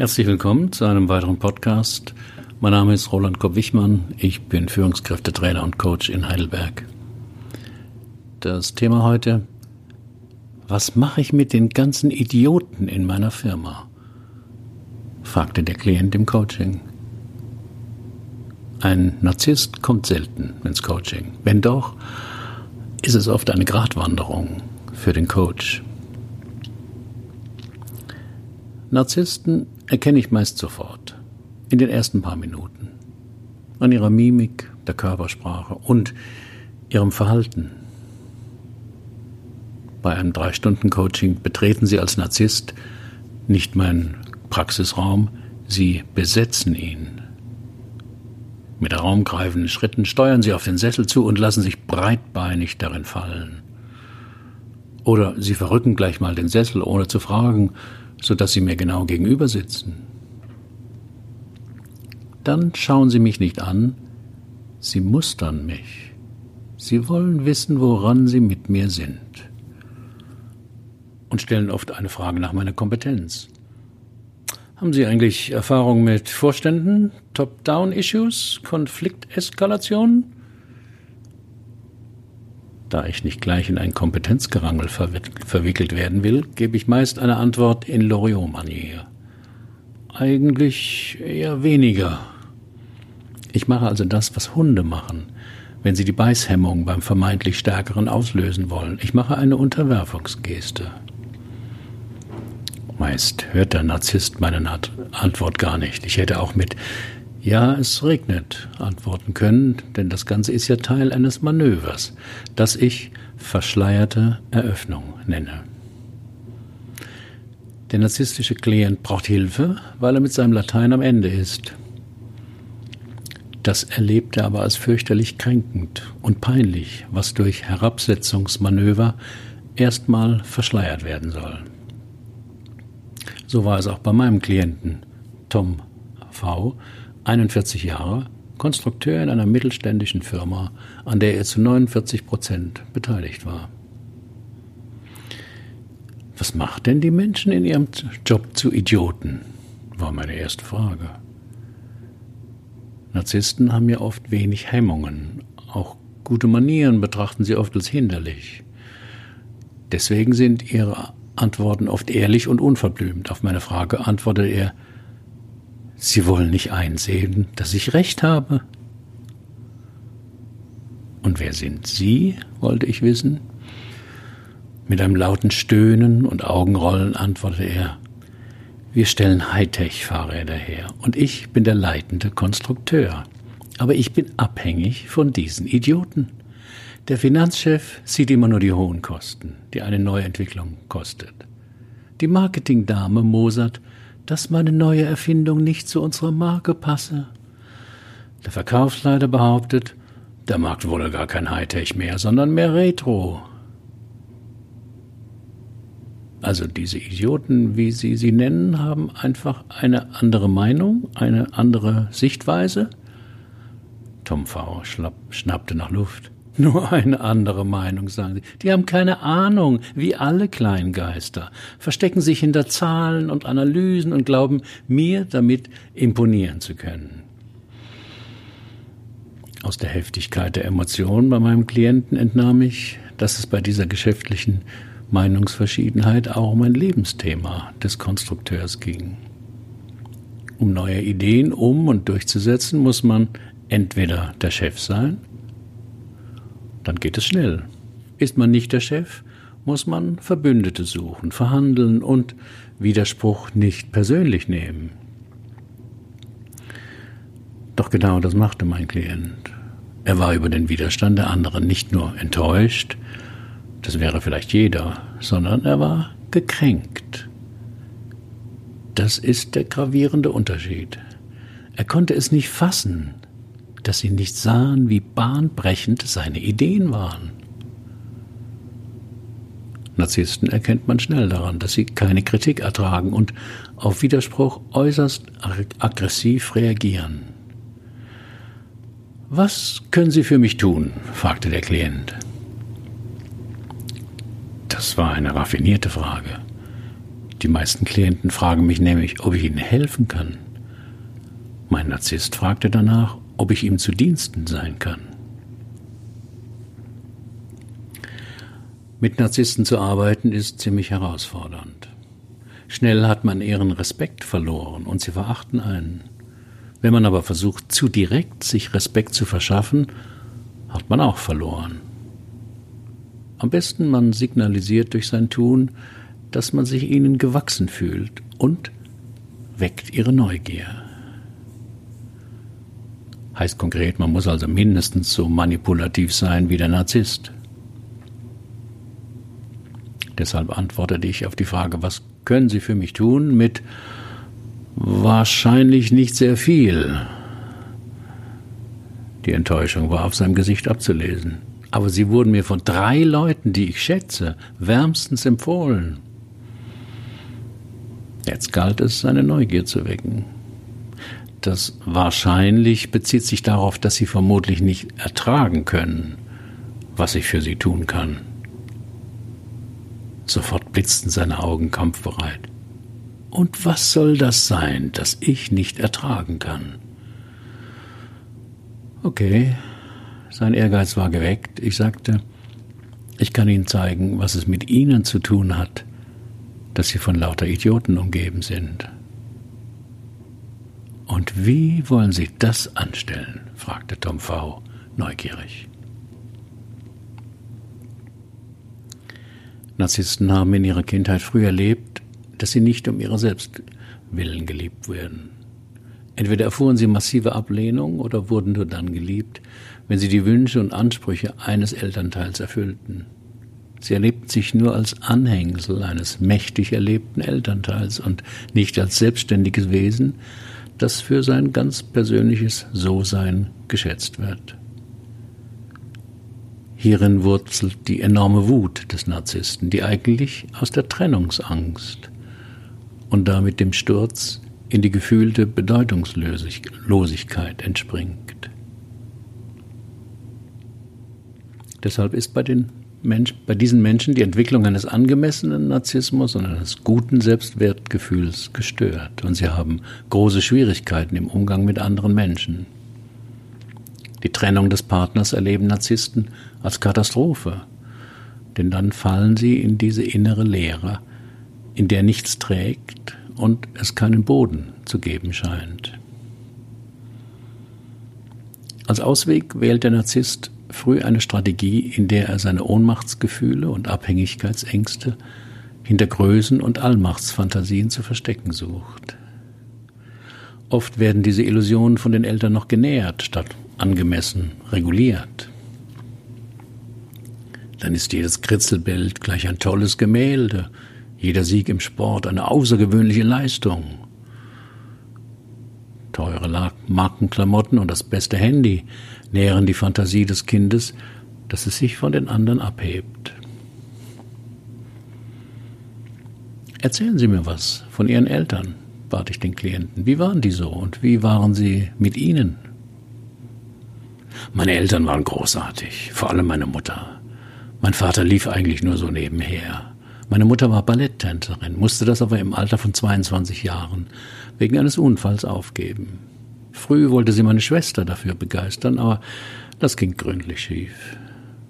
Herzlich willkommen zu einem weiteren Podcast. Mein Name ist Roland Kopp-Wichmann. Ich bin Führungskräftetrainer und Coach in Heidelberg. Das Thema heute, was mache ich mit den ganzen Idioten in meiner Firma? fragte der Klient im Coaching. Ein Narzisst kommt selten ins Coaching. Wenn doch, ist es oft eine Gratwanderung für den Coach. Narzissten erkenne ich meist sofort, in den ersten paar Minuten, an ihrer Mimik, der Körpersprache und ihrem Verhalten. Bei einem Drei-Stunden-Coaching betreten Sie als Narzisst nicht meinen Praxisraum, Sie besetzen ihn. Mit raumgreifenden Schritten steuern Sie auf den Sessel zu und lassen sich breitbeinig darin fallen. Oder Sie verrücken gleich mal den Sessel, ohne zu fragen, sodass Sie mir genau gegenüber sitzen. Dann schauen Sie mich nicht an, Sie mustern mich. Sie wollen wissen, woran Sie mit mir sind. Und stellen oft eine Frage nach meiner Kompetenz. Haben Sie eigentlich Erfahrung mit Vorständen, Top-Down-Issues, Konflikteskalation? Da ich nicht gleich in ein Kompetenzgerangel verwickelt werden will, gebe ich meist eine Antwort in Loriot-Manier. Eigentlich eher weniger. Ich mache also das, was Hunde machen, wenn sie die Beißhemmung beim vermeintlich Stärkeren auslösen wollen. Ich mache eine Unterwerfungsgeste. Meist hört der Narzisst meine Antwort gar nicht. Ich hätte auch mit Ja, es regnet antworten können, denn das Ganze ist ja Teil eines Manövers, das ich verschleierte Eröffnung nenne. Der narzisstische Klient braucht Hilfe, weil er mit seinem Latein am Ende ist. Das erlebt er aber als fürchterlich kränkend und peinlich, was durch Herabsetzungsmanöver erstmal verschleiert werden soll. So war es auch bei meinem Klienten, Tom V., 41 Jahre, Konstrukteur in einer mittelständischen Firma, an der er zu 49 Prozent beteiligt war. Was macht denn die Menschen in ihrem Job zu Idioten? war meine erste Frage. Narzissten haben ja oft wenig Hemmungen. Auch gute Manieren betrachten sie oft als hinderlich. Deswegen sind ihre Antworten oft ehrlich und unverblümt. Auf meine Frage antwortet er, Sie wollen nicht einsehen, dass ich recht habe. Und wer sind Sie? wollte ich wissen. Mit einem lauten Stöhnen und Augenrollen antwortete er, wir stellen Hightech-Fahrräder her und ich bin der leitende Konstrukteur. Aber ich bin abhängig von diesen Idioten. Der Finanzchef sieht immer nur die hohen Kosten, die eine Neuentwicklung kostet. Die Marketingdame mosert, dass meine neue Erfindung nicht zu unserer Marke passe. Der Verkaufsleiter behauptet, der Markt wolle gar kein Hightech mehr, sondern mehr Retro. Also diese Idioten, wie Sie sie nennen, haben einfach eine andere Meinung, eine andere Sichtweise. Tom V. schnappte nach Luft. Nur eine andere Meinung, sagen sie. Die haben keine Ahnung, wie alle Kleingeister, verstecken sich hinter Zahlen und Analysen und glauben, mir damit imponieren zu können. Aus der Heftigkeit der Emotionen bei meinem Klienten entnahm ich, dass es bei dieser geschäftlichen Meinungsverschiedenheit auch um ein Lebensthema des Konstrukteurs ging. Um neue Ideen um und durchzusetzen, muss man entweder der Chef sein dann geht es schnell. Ist man nicht der Chef, muss man Verbündete suchen, verhandeln und Widerspruch nicht persönlich nehmen. Doch genau das machte mein Klient. Er war über den Widerstand der anderen nicht nur enttäuscht, das wäre vielleicht jeder, sondern er war gekränkt. Das ist der gravierende Unterschied. Er konnte es nicht fassen, dass sie nicht sahen, wie bahnbrechend seine Ideen waren. Narzissten erkennt man schnell daran, dass sie keine Kritik ertragen und auf Widerspruch äußerst aggressiv reagieren. Was können Sie für mich tun? fragte der Klient. Das war eine raffinierte Frage. Die meisten Klienten fragen mich nämlich, ob ich ihnen helfen kann. Mein Narzisst fragte danach, ob ich ihm zu Diensten sein kann. Mit Narzissten zu arbeiten ist ziemlich herausfordernd. Schnell hat man ihren Respekt verloren und sie verachten einen. Wenn man aber versucht, zu direkt sich Respekt zu verschaffen, hat man auch verloren. Am besten man signalisiert durch sein Tun, dass man sich ihnen gewachsen fühlt und weckt ihre Neugier. Heißt konkret, man muss also mindestens so manipulativ sein wie der Narzisst. Deshalb antwortete ich auf die Frage, was können Sie für mich tun, mit wahrscheinlich nicht sehr viel. Die Enttäuschung war auf seinem Gesicht abzulesen. Aber sie wurden mir von drei Leuten, die ich schätze, wärmstens empfohlen. Jetzt galt es, seine Neugier zu wecken. Das wahrscheinlich bezieht sich darauf, dass sie vermutlich nicht ertragen können, was ich für sie tun kann. Sofort blitzten seine Augen kampfbereit. Und was soll das sein, das ich nicht ertragen kann? Okay, sein Ehrgeiz war geweckt. Ich sagte, ich kann Ihnen zeigen, was es mit Ihnen zu tun hat, dass Sie von lauter Idioten umgeben sind. Und wie wollen Sie das anstellen? fragte Tom V. neugierig. Narzissten haben in ihrer Kindheit früh erlebt, dass sie nicht um ihrer selbst willen geliebt werden. Entweder erfuhren sie massive Ablehnung oder wurden nur dann geliebt, wenn sie die Wünsche und Ansprüche eines Elternteils erfüllten. Sie erlebten sich nur als Anhängsel eines mächtig erlebten Elternteils und nicht als selbstständiges Wesen, das für sein ganz persönliches So-Sein geschätzt wird. Hierin wurzelt die enorme Wut des Narzissten, die eigentlich aus der Trennungsangst und damit dem Sturz in die gefühlte Bedeutungslosigkeit entspringt. Deshalb ist bei, den Mensch, bei diesen Menschen die Entwicklung eines angemessenen Narzissmus und eines guten Selbstwertgefühls gestört und sie haben große Schwierigkeiten im Umgang mit anderen Menschen. Die Trennung des Partners erleben Narzissten als Katastrophe, denn dann fallen sie in diese innere Leere, in der nichts trägt und es keinen Boden zu geben scheint. Als Ausweg wählt der Narzisst früh eine Strategie, in der er seine Ohnmachtsgefühle und Abhängigkeitsängste hinter Größen und Allmachtsfantasien zu verstecken sucht. Oft werden diese Illusionen von den Eltern noch genährt, statt angemessen reguliert. Dann ist jedes Kritzelbild gleich ein tolles Gemälde, jeder Sieg im Sport eine außergewöhnliche Leistung. Teure Markenklamotten und das beste Handy nähren die Fantasie des Kindes, dass es sich von den anderen abhebt. Erzählen Sie mir was von Ihren Eltern, bat ich den Klienten. Wie waren die so und wie waren sie mit Ihnen? Meine Eltern waren großartig, vor allem meine Mutter. Mein Vater lief eigentlich nur so nebenher. Meine Mutter war Balletttänzerin, musste das aber im Alter von 22 Jahren wegen eines Unfalls aufgeben. Früh wollte sie meine Schwester dafür begeistern, aber das ging gründlich schief.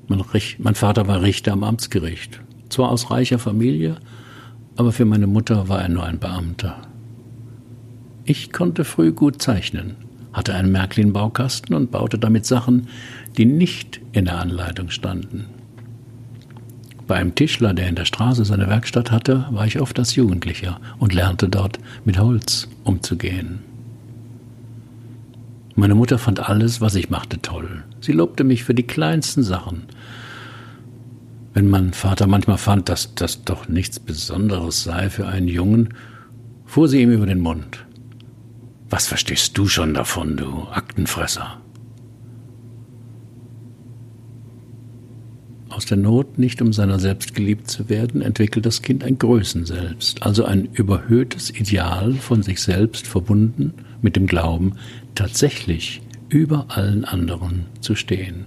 Mein, mein Vater war Richter am Amtsgericht, zwar aus reicher Familie, aber für meine Mutter war er nur ein Beamter. Ich konnte früh gut zeichnen, hatte einen Märklin-Baukasten und baute damit Sachen, die nicht in der Anleitung standen. Bei einem Tischler, der in der Straße seine Werkstatt hatte, war ich oft als Jugendlicher und lernte dort mit Holz umzugehen. Meine Mutter fand alles, was ich machte, toll. Sie lobte mich für die kleinsten Sachen. Wenn mein Vater manchmal fand, dass das doch nichts Besonderes sei für einen Jungen, fuhr sie ihm über den Mund. Was verstehst du schon davon, du Aktenfresser? Aus der Not, nicht um seiner selbst geliebt zu werden, entwickelt das Kind ein Größenselbst, also ein überhöhtes Ideal von sich selbst verbunden mit dem Glauben, tatsächlich über allen anderen zu stehen.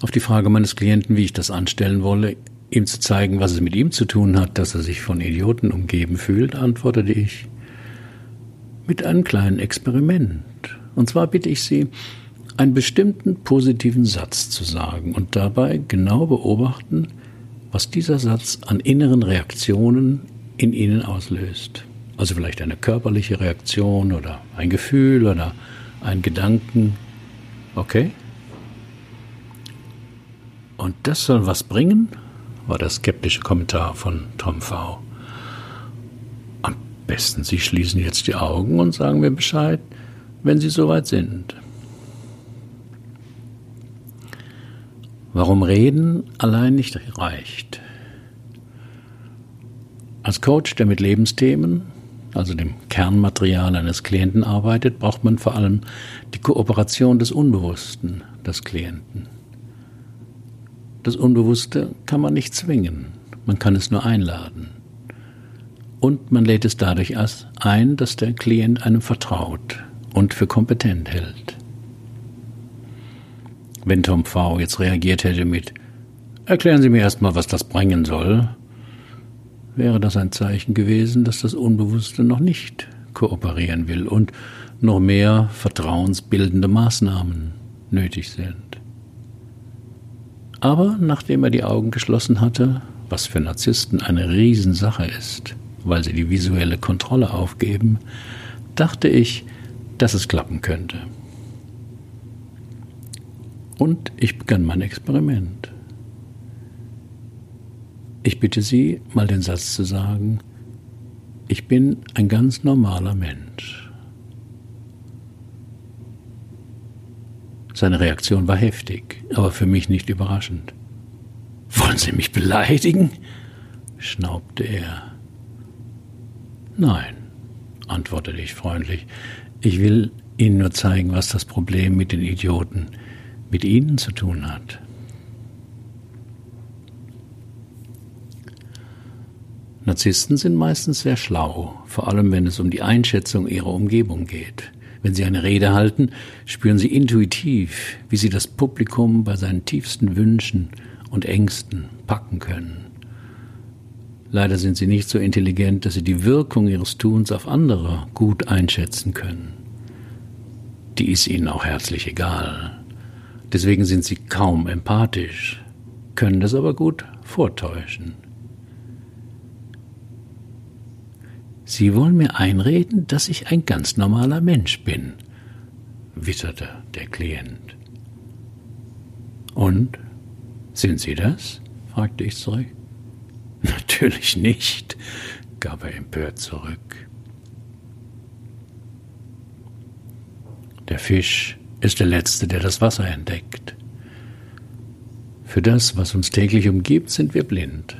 Auf die Frage meines Klienten, wie ich das anstellen wolle, ihm zu zeigen, was es mit ihm zu tun hat, dass er sich von Idioten umgeben fühlt, antwortete ich mit einem kleinen Experiment. Und zwar bitte ich Sie, einen bestimmten positiven Satz zu sagen und dabei genau beobachten, was dieser Satz an inneren Reaktionen in Ihnen auslöst. Also vielleicht eine körperliche Reaktion oder ein Gefühl oder ein Gedanken. Okay? Und das soll was bringen? war der skeptische Kommentar von Tom V. Am besten Sie schließen jetzt die Augen und sagen mir Bescheid, wenn Sie soweit sind. Warum Reden allein nicht reicht. Als Coach, der mit Lebensthemen, also dem Kernmaterial eines Klienten arbeitet, braucht man vor allem die Kooperation des Unbewussten des Klienten. Das Unbewusste kann man nicht zwingen, man kann es nur einladen. Und man lädt es dadurch ein, dass der Klient einem vertraut und für kompetent hält. Wenn Tom V jetzt reagiert hätte mit Erklären Sie mir erstmal, was das bringen soll, wäre das ein Zeichen gewesen, dass das Unbewusste noch nicht kooperieren will und noch mehr vertrauensbildende Maßnahmen nötig sind. Aber nachdem er die Augen geschlossen hatte, was für Narzissten eine Riesensache ist, weil sie die visuelle Kontrolle aufgeben, dachte ich, dass es klappen könnte. Und ich begann mein Experiment. Ich bitte Sie, mal den Satz zu sagen, ich bin ein ganz normaler Mensch. Seine Reaktion war heftig, aber für mich nicht überraschend. Wollen Sie mich beleidigen? schnaubte er. Nein, antwortete ich freundlich. Ich will Ihnen nur zeigen, was das Problem mit den Idioten mit Ihnen zu tun hat. Narzissten sind meistens sehr schlau, vor allem wenn es um die Einschätzung ihrer Umgebung geht. Wenn sie eine Rede halten, spüren sie intuitiv, wie sie das Publikum bei seinen tiefsten Wünschen und Ängsten packen können. Leider sind sie nicht so intelligent, dass sie die Wirkung ihres Tuns auf andere gut einschätzen können. Die ist ihnen auch herzlich egal. Deswegen sind sie kaum empathisch, können das aber gut vortäuschen. Sie wollen mir einreden, dass ich ein ganz normaler Mensch bin, witterte der Klient. Und? Sind Sie das? fragte ich zurück. Natürlich nicht, gab er empört zurück. Der Fisch ist der Letzte, der das Wasser entdeckt. Für das, was uns täglich umgibt, sind wir blind.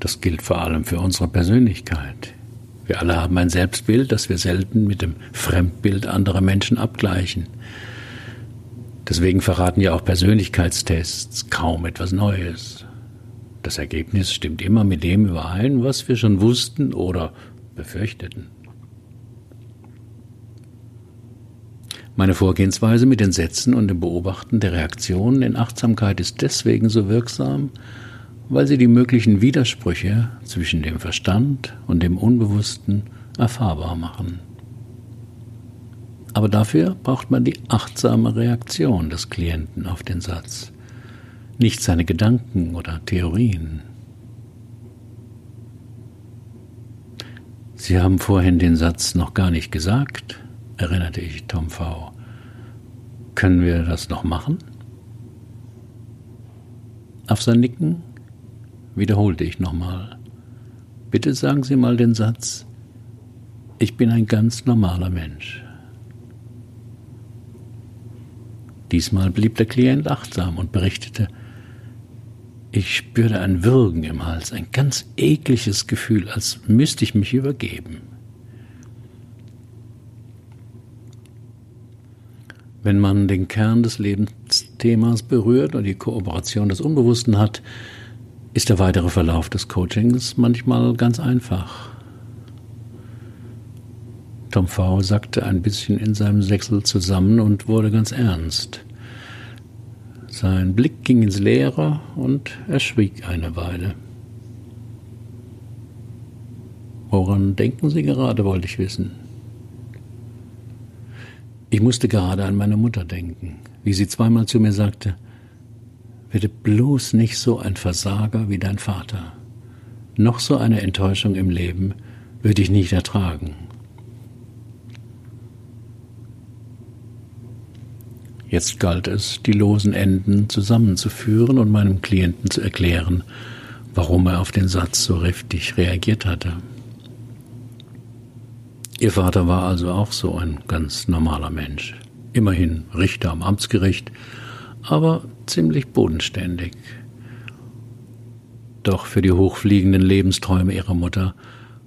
Das gilt vor allem für unsere Persönlichkeit. Wir alle haben ein Selbstbild, das wir selten mit dem Fremdbild anderer Menschen abgleichen. Deswegen verraten ja auch Persönlichkeitstests kaum etwas Neues. Das Ergebnis stimmt immer mit dem überein, was wir schon wussten oder befürchteten. Meine Vorgehensweise mit den Sätzen und dem Beobachten der Reaktionen in Achtsamkeit ist deswegen so wirksam, weil sie die möglichen Widersprüche zwischen dem Verstand und dem Unbewussten erfahrbar machen. Aber dafür braucht man die achtsame Reaktion des Klienten auf den Satz, nicht seine Gedanken oder Theorien. Sie haben vorhin den Satz noch gar nicht gesagt, erinnerte ich Tom V. Können wir das noch machen? Auf sein Nicken wiederholte ich nochmal. Bitte sagen Sie mal den Satz, ich bin ein ganz normaler Mensch. Diesmal blieb der Klient achtsam und berichtete, ich spürte ein Würgen im Hals, ein ganz ekliges Gefühl, als müsste ich mich übergeben. Wenn man den Kern des Lebensthemas berührt und die Kooperation des Unbewussten hat, ist der weitere Verlauf des Coachings manchmal ganz einfach. Tom V. sackte ein bisschen in seinem Sechsel zusammen und wurde ganz ernst. Sein Blick ging ins Leere und er schwieg eine Weile. Woran denken Sie gerade, wollte ich wissen. Ich musste gerade an meine Mutter denken, wie sie zweimal zu mir sagte, werde bloß nicht so ein Versager wie dein Vater. Noch so eine Enttäuschung im Leben würde ich nicht ertragen. Jetzt galt es, die losen Enden zusammenzuführen und meinem Klienten zu erklären, warum er auf den Satz so heftig reagiert hatte. Ihr Vater war also auch so ein ganz normaler Mensch, immerhin Richter am Amtsgericht, aber ziemlich bodenständig. Doch für die hochfliegenden Lebensträume ihrer Mutter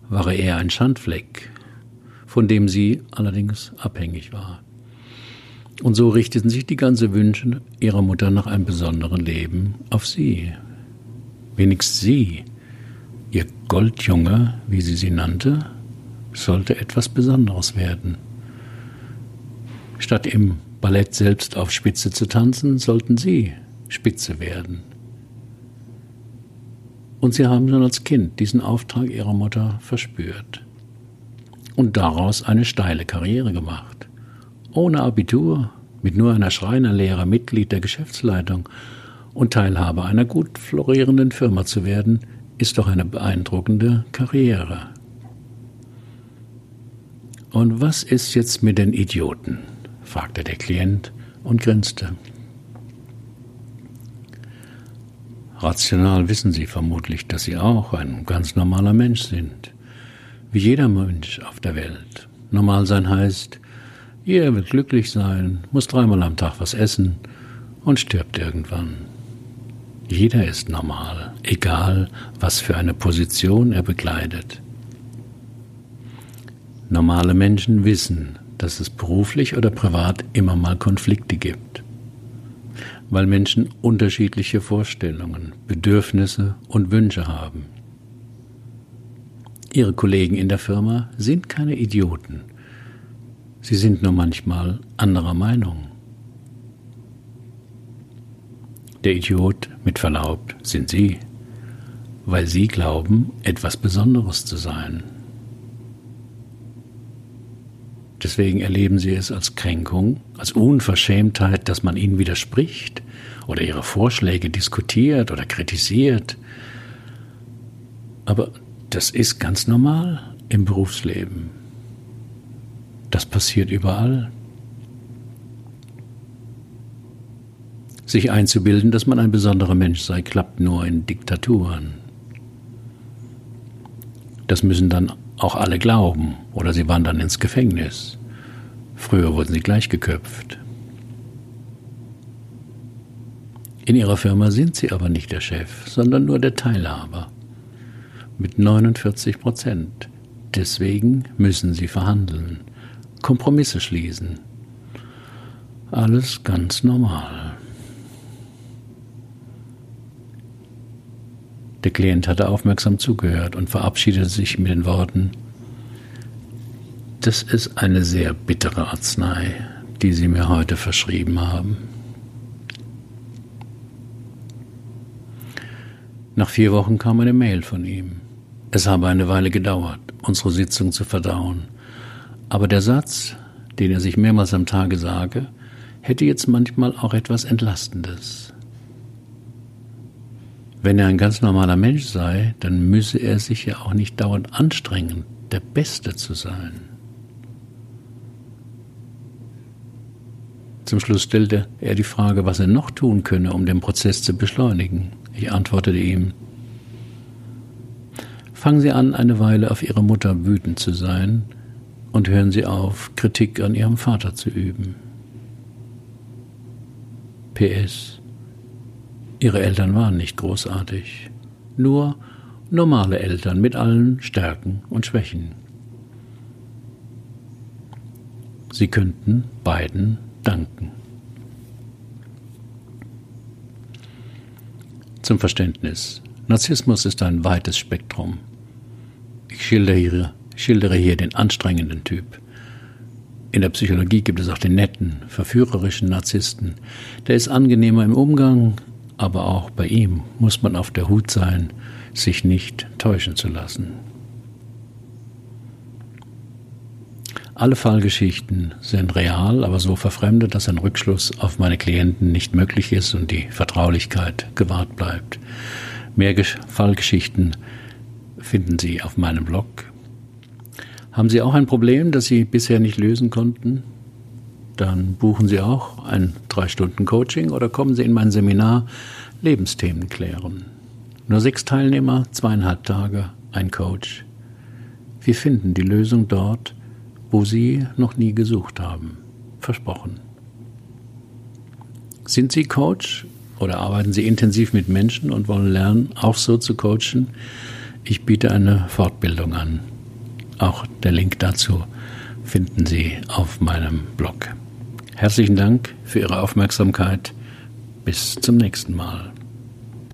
war er eher ein Schandfleck, von dem sie allerdings abhängig war. Und so richteten sich die ganzen Wünsche ihrer Mutter nach einem besonderen Leben auf sie. Wenigstens sie, ihr Goldjunge, wie sie sie nannte, sollte etwas Besonderes werden. Statt im Ballett selbst auf Spitze zu tanzen, sollten sie Spitze werden. Und sie haben schon als Kind diesen Auftrag ihrer Mutter verspürt und daraus eine steile Karriere gemacht. Ohne Abitur, mit nur einer Schreinerlehre Mitglied der Geschäftsleitung und Teilhaber einer gut florierenden Firma zu werden, ist doch eine beeindruckende Karriere. Und was ist jetzt mit den Idioten? Fragte der Klient und grinste. Rational wissen Sie vermutlich, dass Sie auch ein ganz normaler Mensch sind, wie jeder Mensch auf der Welt. Normal sein heißt, jeder will glücklich sein, muss dreimal am Tag was essen und stirbt irgendwann. Jeder ist normal, egal was für eine Position er bekleidet. Normale Menschen wissen, dass es beruflich oder privat immer mal Konflikte gibt, weil Menschen unterschiedliche Vorstellungen, Bedürfnisse und Wünsche haben. Ihre Kollegen in der Firma sind keine Idioten. Sie sind nur manchmal anderer Meinung. Der Idiot, mit Verlaub, sind Sie, weil Sie glauben, etwas Besonderes zu sein. Deswegen erleben sie es als Kränkung, als Unverschämtheit, dass man ihnen widerspricht oder ihre Vorschläge diskutiert oder kritisiert. Aber das ist ganz normal im Berufsleben. Das passiert überall. Sich einzubilden, dass man ein besonderer Mensch sei, klappt nur in Diktaturen. Das müssen dann auch alle glauben oder sie wandern ins Gefängnis. Früher wurden sie gleich geköpft. In ihrer Firma sind sie aber nicht der Chef, sondern nur der Teilhaber. Mit 49 Prozent. Deswegen müssen sie verhandeln, Kompromisse schließen. Alles ganz normal. Der Klient hatte aufmerksam zugehört und verabschiedete sich mit den Worten, das ist eine sehr bittere Arznei, die Sie mir heute verschrieben haben. Nach vier Wochen kam eine Mail von ihm. Es habe eine Weile gedauert, unsere Sitzung zu verdauen. Aber der Satz, den er sich mehrmals am Tage sage, hätte jetzt manchmal auch etwas Entlastendes. Wenn er ein ganz normaler Mensch sei, dann müsse er sich ja auch nicht dauernd anstrengen, der Beste zu sein. Zum Schluss stellte er die Frage, was er noch tun könne, um den Prozess zu beschleunigen. Ich antwortete ihm, fangen Sie an, eine Weile auf Ihre Mutter wütend zu sein und hören Sie auf, Kritik an Ihrem Vater zu üben. PS Ihre Eltern waren nicht großartig, nur normale Eltern mit allen Stärken und Schwächen. Sie könnten beiden danken. Zum Verständnis. Narzissmus ist ein weites Spektrum. Ich schildere hier, schildere hier den anstrengenden Typ. In der Psychologie gibt es auch den netten, verführerischen Narzissten. Der ist angenehmer im Umgang, aber auch bei ihm muss man auf der Hut sein, sich nicht täuschen zu lassen. Alle Fallgeschichten sind real, aber so verfremdet, dass ein Rückschluss auf meine Klienten nicht möglich ist und die Vertraulichkeit gewahrt bleibt. Mehr Fallgeschichten finden Sie auf meinem Blog. Haben Sie auch ein Problem, das Sie bisher nicht lösen konnten? Dann buchen Sie auch ein 3-Stunden-Coaching oder kommen Sie in mein Seminar Lebensthemen klären. Nur sechs Teilnehmer, zweieinhalb Tage, ein Coach. Wir finden die Lösung dort, wo Sie noch nie gesucht haben. Versprochen. Sind Sie Coach oder arbeiten Sie intensiv mit Menschen und wollen lernen, auch so zu coachen? Ich biete eine Fortbildung an. Auch der Link dazu finden Sie auf meinem Blog. Herzlichen Dank für Ihre Aufmerksamkeit. Bis zum nächsten Mal.